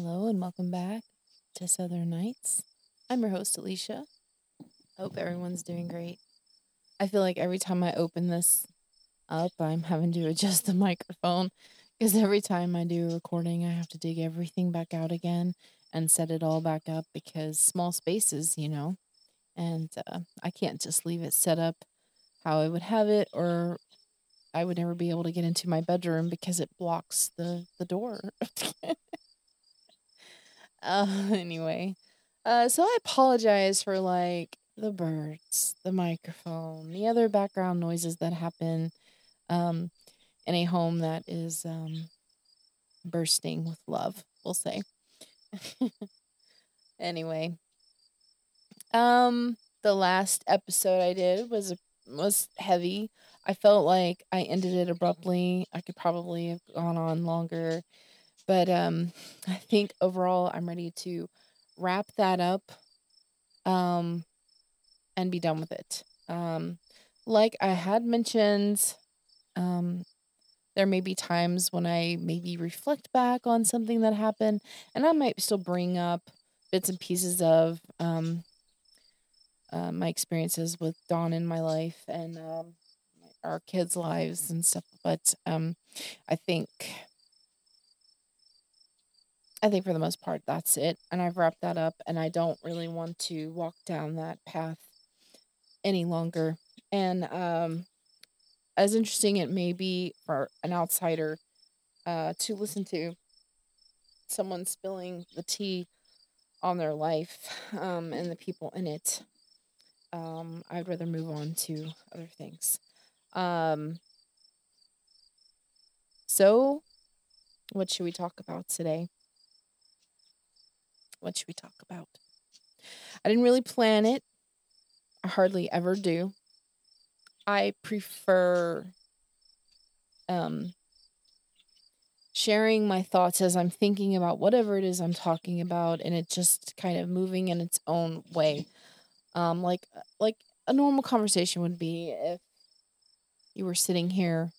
Hello and welcome back to Southern Nights. I'm your host, Alicia. Hope everyone's doing great. I feel like every time I open this up, I'm having to adjust the microphone because every time I do a recording, I have to dig everything back out again and set it all back up because small spaces, you know, and uh, I can't just leave it set up how I would have it, or I would never be able to get into my bedroom because it blocks the the door. uh, anyway, uh, so I apologize for like the birds, the microphone, the other background noises that happen um, in a home that is um, bursting with love. We'll say. anyway, um, the last episode I did was was heavy. I felt like I ended it abruptly. I could probably have gone on longer, but um, I think overall I'm ready to wrap that up, um, and be done with it. Um, like I had mentioned, um, there may be times when I maybe reflect back on something that happened, and I might still bring up bits and pieces of um, uh, my experiences with Dawn in my life and um, our kids' lives and stuff. But um, I think, I think for the most part, that's it. And I've wrapped that up, and I don't really want to walk down that path any longer. And um, as interesting it may be for an outsider uh, to listen to someone spilling the tea on their life um, and the people in it, um, I'd rather move on to other things. Um, so, what should we talk about today? What should we talk about? I didn't really plan it. I hardly ever do. I prefer um, sharing my thoughts as I'm thinking about whatever it is I'm talking about, and it just kind of moving in its own way. Um, like like a normal conversation would be if you were sitting here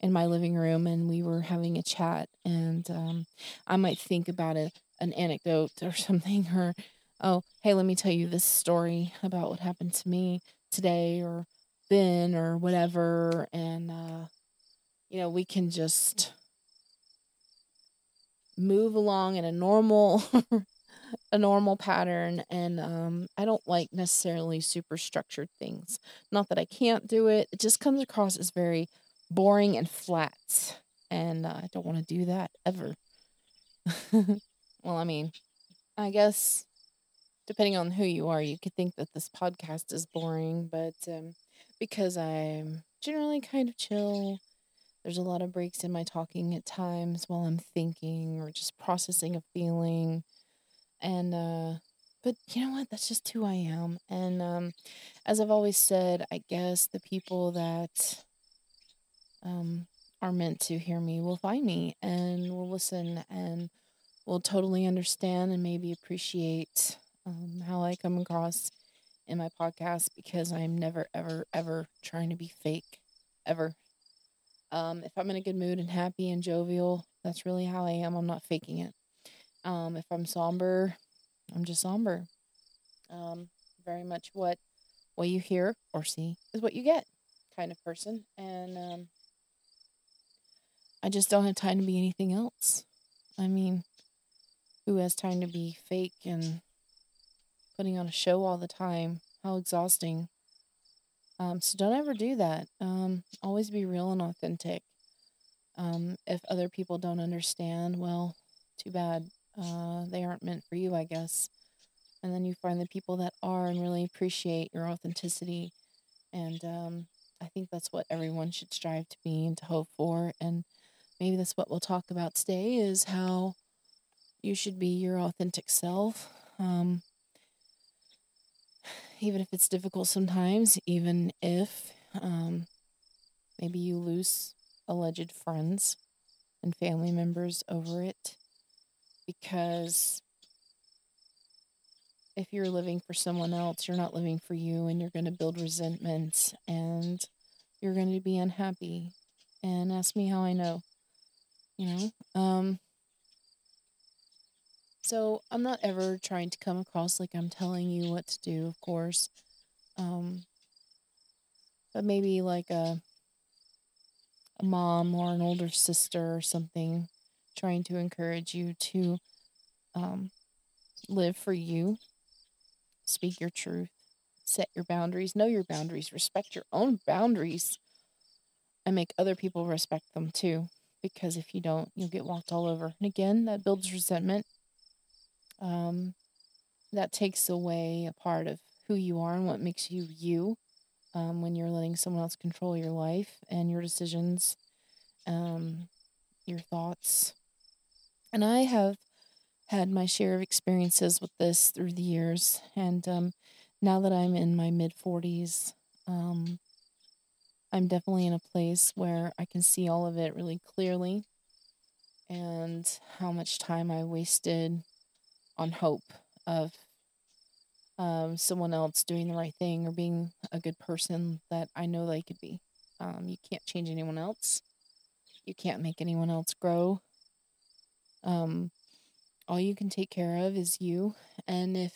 in my living room and we were having a chat, and um, I might think about it, an anecdote or something, or oh, hey, let me tell you this story about what happened to me today or then or whatever, and uh, you know we can just move along in a normal a normal pattern and um, i don't like necessarily super structured things. Not that i can't do it it just comes across as very boring and flat and uh, i don't want to do that ever well i mean i guess depending on who you are you could think that this podcast is boring but um, because i'm generally kind of chill there's a lot of breaks in my talking at times while i'm thinking or just processing a feeling. And uh but you know what? That's just who i am. And um as i've always said i guess the people that um are meant to hear me will find me and will listen and will totally understand and maybe appreciate um, how i come across in my podcast because i'm never ever ever trying to be fake ever um if i'm in a good mood and happy and jovial that's really how i am i'm not faking it um, if I'm somber, I'm just somber. Um, very much what what you hear or see is what you get, kind of person. And um, I just don't have time to be anything else. I mean, who has time to be fake and putting on a show all the time? How exhausting. Um, so don't ever do that. Um, always be real and authentic. Um, if other people don't understand, well, too bad uh, they aren't meant for you, I guess. And then you find the people that are and really appreciate your authenticity. And um, I think that's what everyone should strive to be and to hope for. And maybe that's what we'll talk about today is how you should be your authentic self. Um, even if it's difficult sometimes, even if um, maybe you lose alleged friends and family members over it because if you're living for someone else, you're not living for you, and you're going to build resentment and you're going to be unhappy. And ask me how I know, you know? Um, so I'm not ever trying to come across like I'm telling you what to do, of course. Um, but maybe like a a mom or an older sister or something trying to encourage you to um, live for you, speak your truth, set your boundaries, know your boundaries, respect your own boundaries, and make other people respect them too. Because if you don't, you'll get walked all over. And again, that builds resentment. Um, that takes away a part of who you are and what makes you you um, when you're letting someone else control your life and your decisions, um, your thoughts. And I have had my share of experiences with this through the years. And um, now that I'm in my mid 40s, um, I'm definitely in a place where I can see all of it really clearly and how much time I wasted on hope of um, someone else doing the right thing or being a good person that I know they could be. Um, you can't change anyone else. You can't make anyone else grow. Um, all you can take care of is you. And if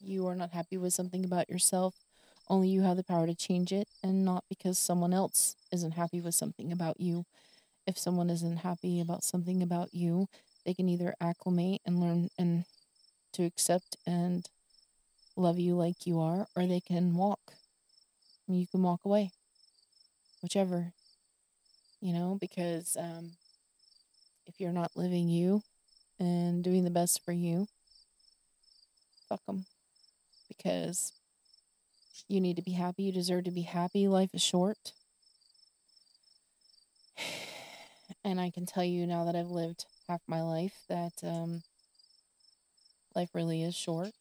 you are not happy with something about yourself, only you have the power to change it, and not because someone else isn't happy with something about you. If someone isn't happy about something about you, they can either acclimate and learn and to accept and love you like you are, or they can walk. You can walk away, whichever, you know, because um, if you're not living you and doing the best for you, fuck them. Because you need to be happy. You deserve to be happy. Life is short. And I can tell you now that I've lived half my life that um, life really is short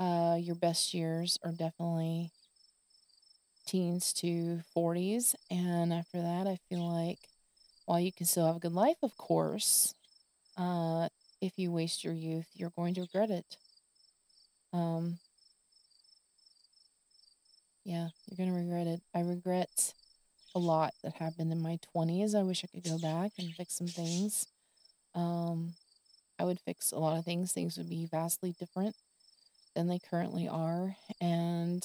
uh, your best years are definitely teens to 40s. And after that, I feel like while you can still have a good life, of course, uh, if you waste your youth, you're going to regret it. Um, yeah, you're going to regret it. I regret a lot that happened in my 20s. I wish I could go back and fix some things. Um, I would fix a lot of things. Things would be vastly different than they currently are. And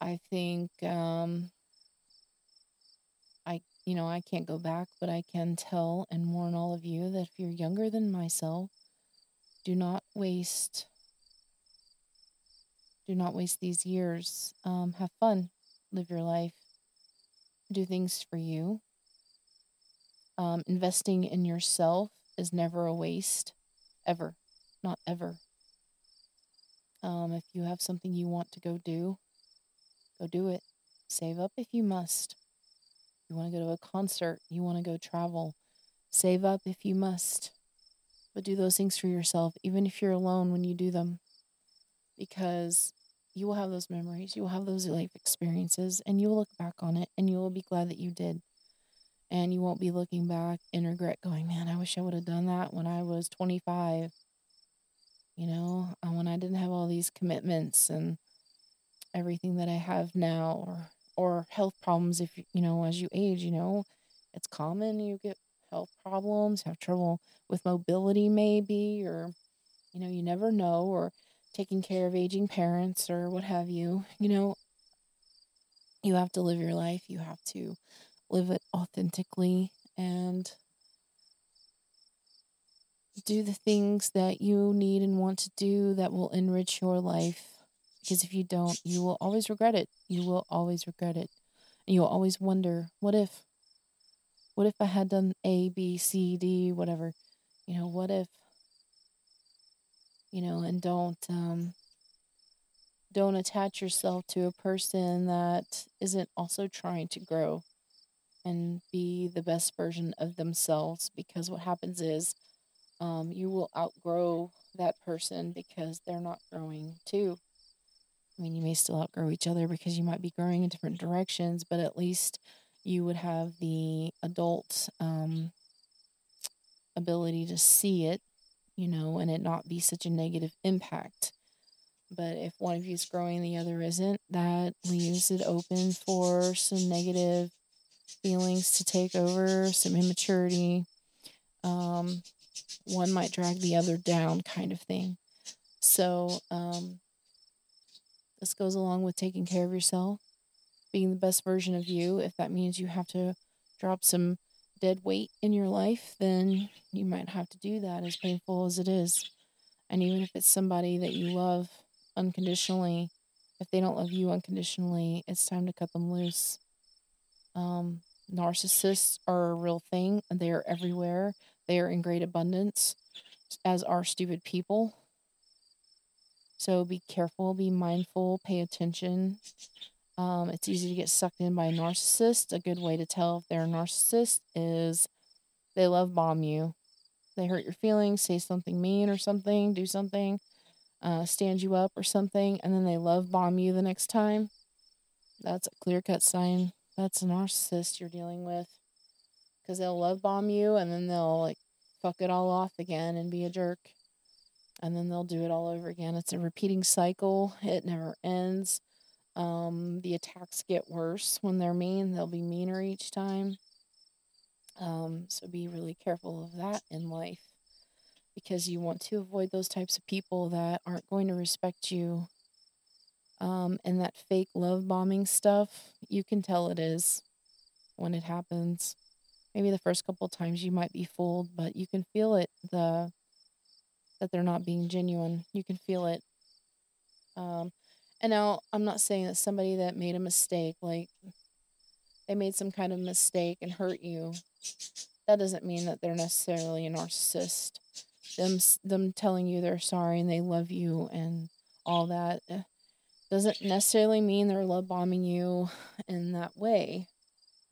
I think um, I, you know, I can't go back, but I can tell and warn all of you that if you're younger than myself, do not waste. Do not waste these years. Um, have fun, live your life, do things for you. Um, investing in yourself is never a waste, ever not ever. Um, if you have something you want to go do, go do it. Save up if you must. You want to go to a concert, you want to go travel, save up if you must. But do those things for yourself, even if you're alone when you do them, because you will have those memories, you will have those life experiences, and you will look back on it and you will be glad that you did. And you won't be looking back in regret, going, man, I wish I would have done that when I was 25 you know, uh, when I didn't have all these commitments and everything that I have now, or or health problems. If you know, as you age, you know, it's common you get health problems, have trouble with mobility, maybe, or you know, you never know, or taking care of aging parents or what have you. You know, you have to live your life. You have to live it authentically and do the things that you need and want to do that will enrich your life. Because if you don't, you will always regret it. You will always regret it. And you'll always wonder, what if? What if I had done A, B, C, D, whatever? You know, what if? You know, and don't um don't attach yourself to a person that isn't also trying to grow and be the best version of themselves because what happens is um, you will outgrow that person because they're not growing too. I mean, you may still outgrow each other because you might be growing in different directions, but at least you would have the adult um, ability to see it, you know, and it not be such a negative impact. But if one of you is growing, the other isn't, that leaves it open for some negative feelings to take over, some immaturity. Um, one might drag the other down, kind of thing. So, um, this goes along with taking care of yourself, being the best version of you. If that means you have to drop some dead weight in your life, then you might have to do that, as painful as it is. And even if it's somebody that you love unconditionally, if they don't love you unconditionally, it's time to cut them loose. Um, narcissists are a real thing, and they are everywhere. They are in great abundance, as are stupid people. So be careful, be mindful, pay attention. Um, it's easy to get sucked in by a narcissist. A good way to tell if they're a narcissist is they love bomb you. They hurt your feelings, say something mean or something, do something, uh, stand you up or something, and then they love bomb you the next time. That's a clear cut sign. That's a narcissist you're dealing with. Because they'll love bomb you and then they'll like fuck it all off again and be a jerk. And then they'll do it all over again. It's a repeating cycle, it never ends. Um, the attacks get worse when they're mean, they'll be meaner each time. Um, so be really careful of that in life because you want to avoid those types of people that aren't going to respect you. Um, and that fake love bombing stuff, you can tell it is when it happens. Maybe the first couple times you might be fooled, but you can feel it the that they're not being genuine. You can feel it. Um, and now I'm not saying that somebody that made a mistake, like they made some kind of mistake and hurt you, that doesn't mean that they're necessarily a narcissist. Them them telling you they're sorry and they love you and all that eh, doesn't necessarily mean they're love bombing you in that way.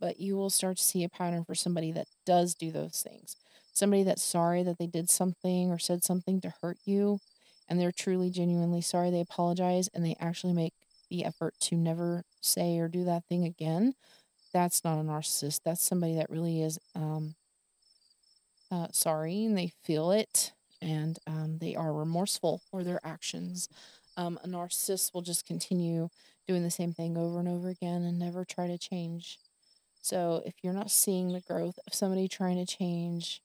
But you will start to see a pattern for somebody that does do those things. Somebody that's sorry that they did something or said something to hurt you and they're truly genuinely sorry they apologize and they actually make the effort to never say or do that thing again that's not a narcissist that's somebody that really is um, uh, sorry and they feel it and um, they are remorseful for their actions um, a narcissist will just continue doing the same thing over and over again and never try to change so if you're not seeing the growth of somebody trying to change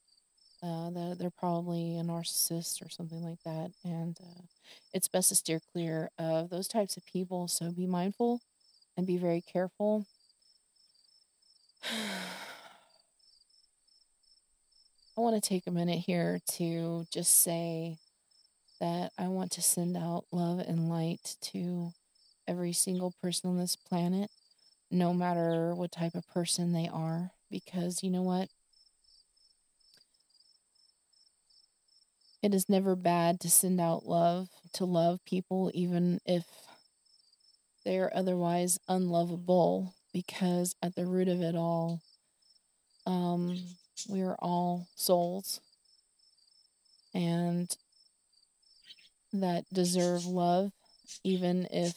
uh, they're probably a narcissist or something like that. And uh, it's best to steer clear of those types of people. So be mindful and be very careful. I want to take a minute here to just say that I want to send out love and light to every single person on this planet, no matter what type of person they are, because you know what? It is never bad to send out love, to love people, even if they are otherwise unlovable, because at the root of it all, um, we are all souls and that deserve love, even if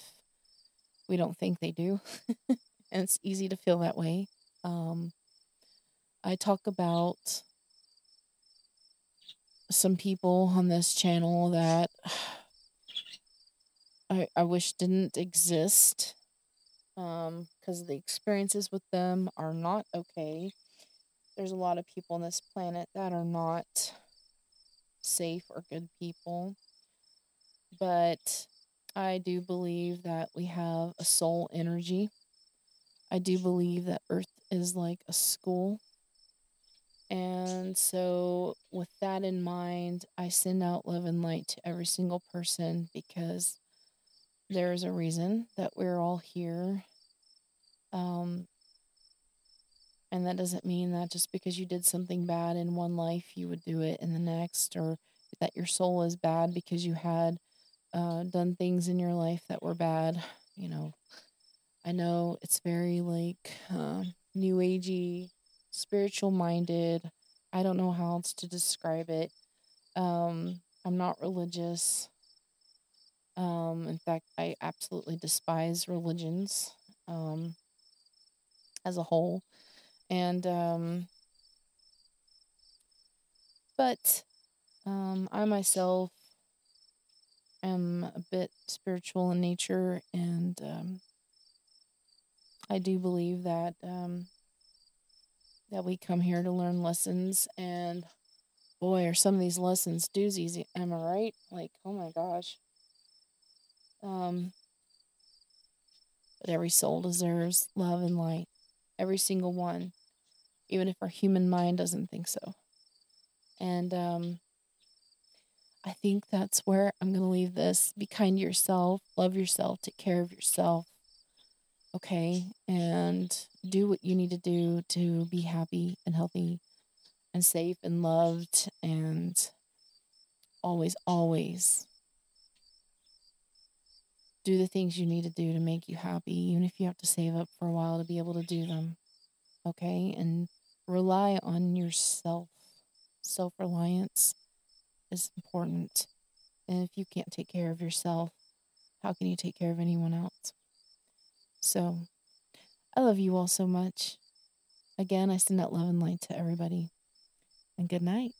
we don't think they do. and it's easy to feel that way. Um, I talk about some people on this channel that I, I wish didn't exist um because the experiences with them are not okay there's a lot of people on this planet that are not safe or good people but i do believe that we have a soul energy i do believe that earth is like a school and so, with that in mind, I send out love and light to every single person because there's a reason that we're all here. Um, and that doesn't mean that just because you did something bad in one life, you would do it in the next, or that your soul is bad because you had uh, done things in your life that were bad. You know, I know it's very like uh, new agey spiritual minded. I don't know how else to describe it. Um, I'm not religious. Um, in fact, I absolutely despise religions um, as a whole. And um, But um, I myself am a bit spiritual in nature, and um, I do believe that um, that we come here to learn lessons. And boy, are some of these lessons doozies. Am I right? Like, oh my gosh. Um, but every soul deserves love and light. Every single one, even if our human mind doesn't think so. And um, I think that's where I'm going to leave this. Be kind to yourself, love yourself, take care of yourself. Okay. And do what you need to do to be happy and healthy and safe and loved and always, always do the things you need to do to make you happy, even if you have to save up for a while to be able to do them. Okay? And rely on yourself. Self reliance is important. And if you can't take care of yourself, how can you take care of anyone else? So, I love you all so much. Again, I send out love and light to everybody. And good night.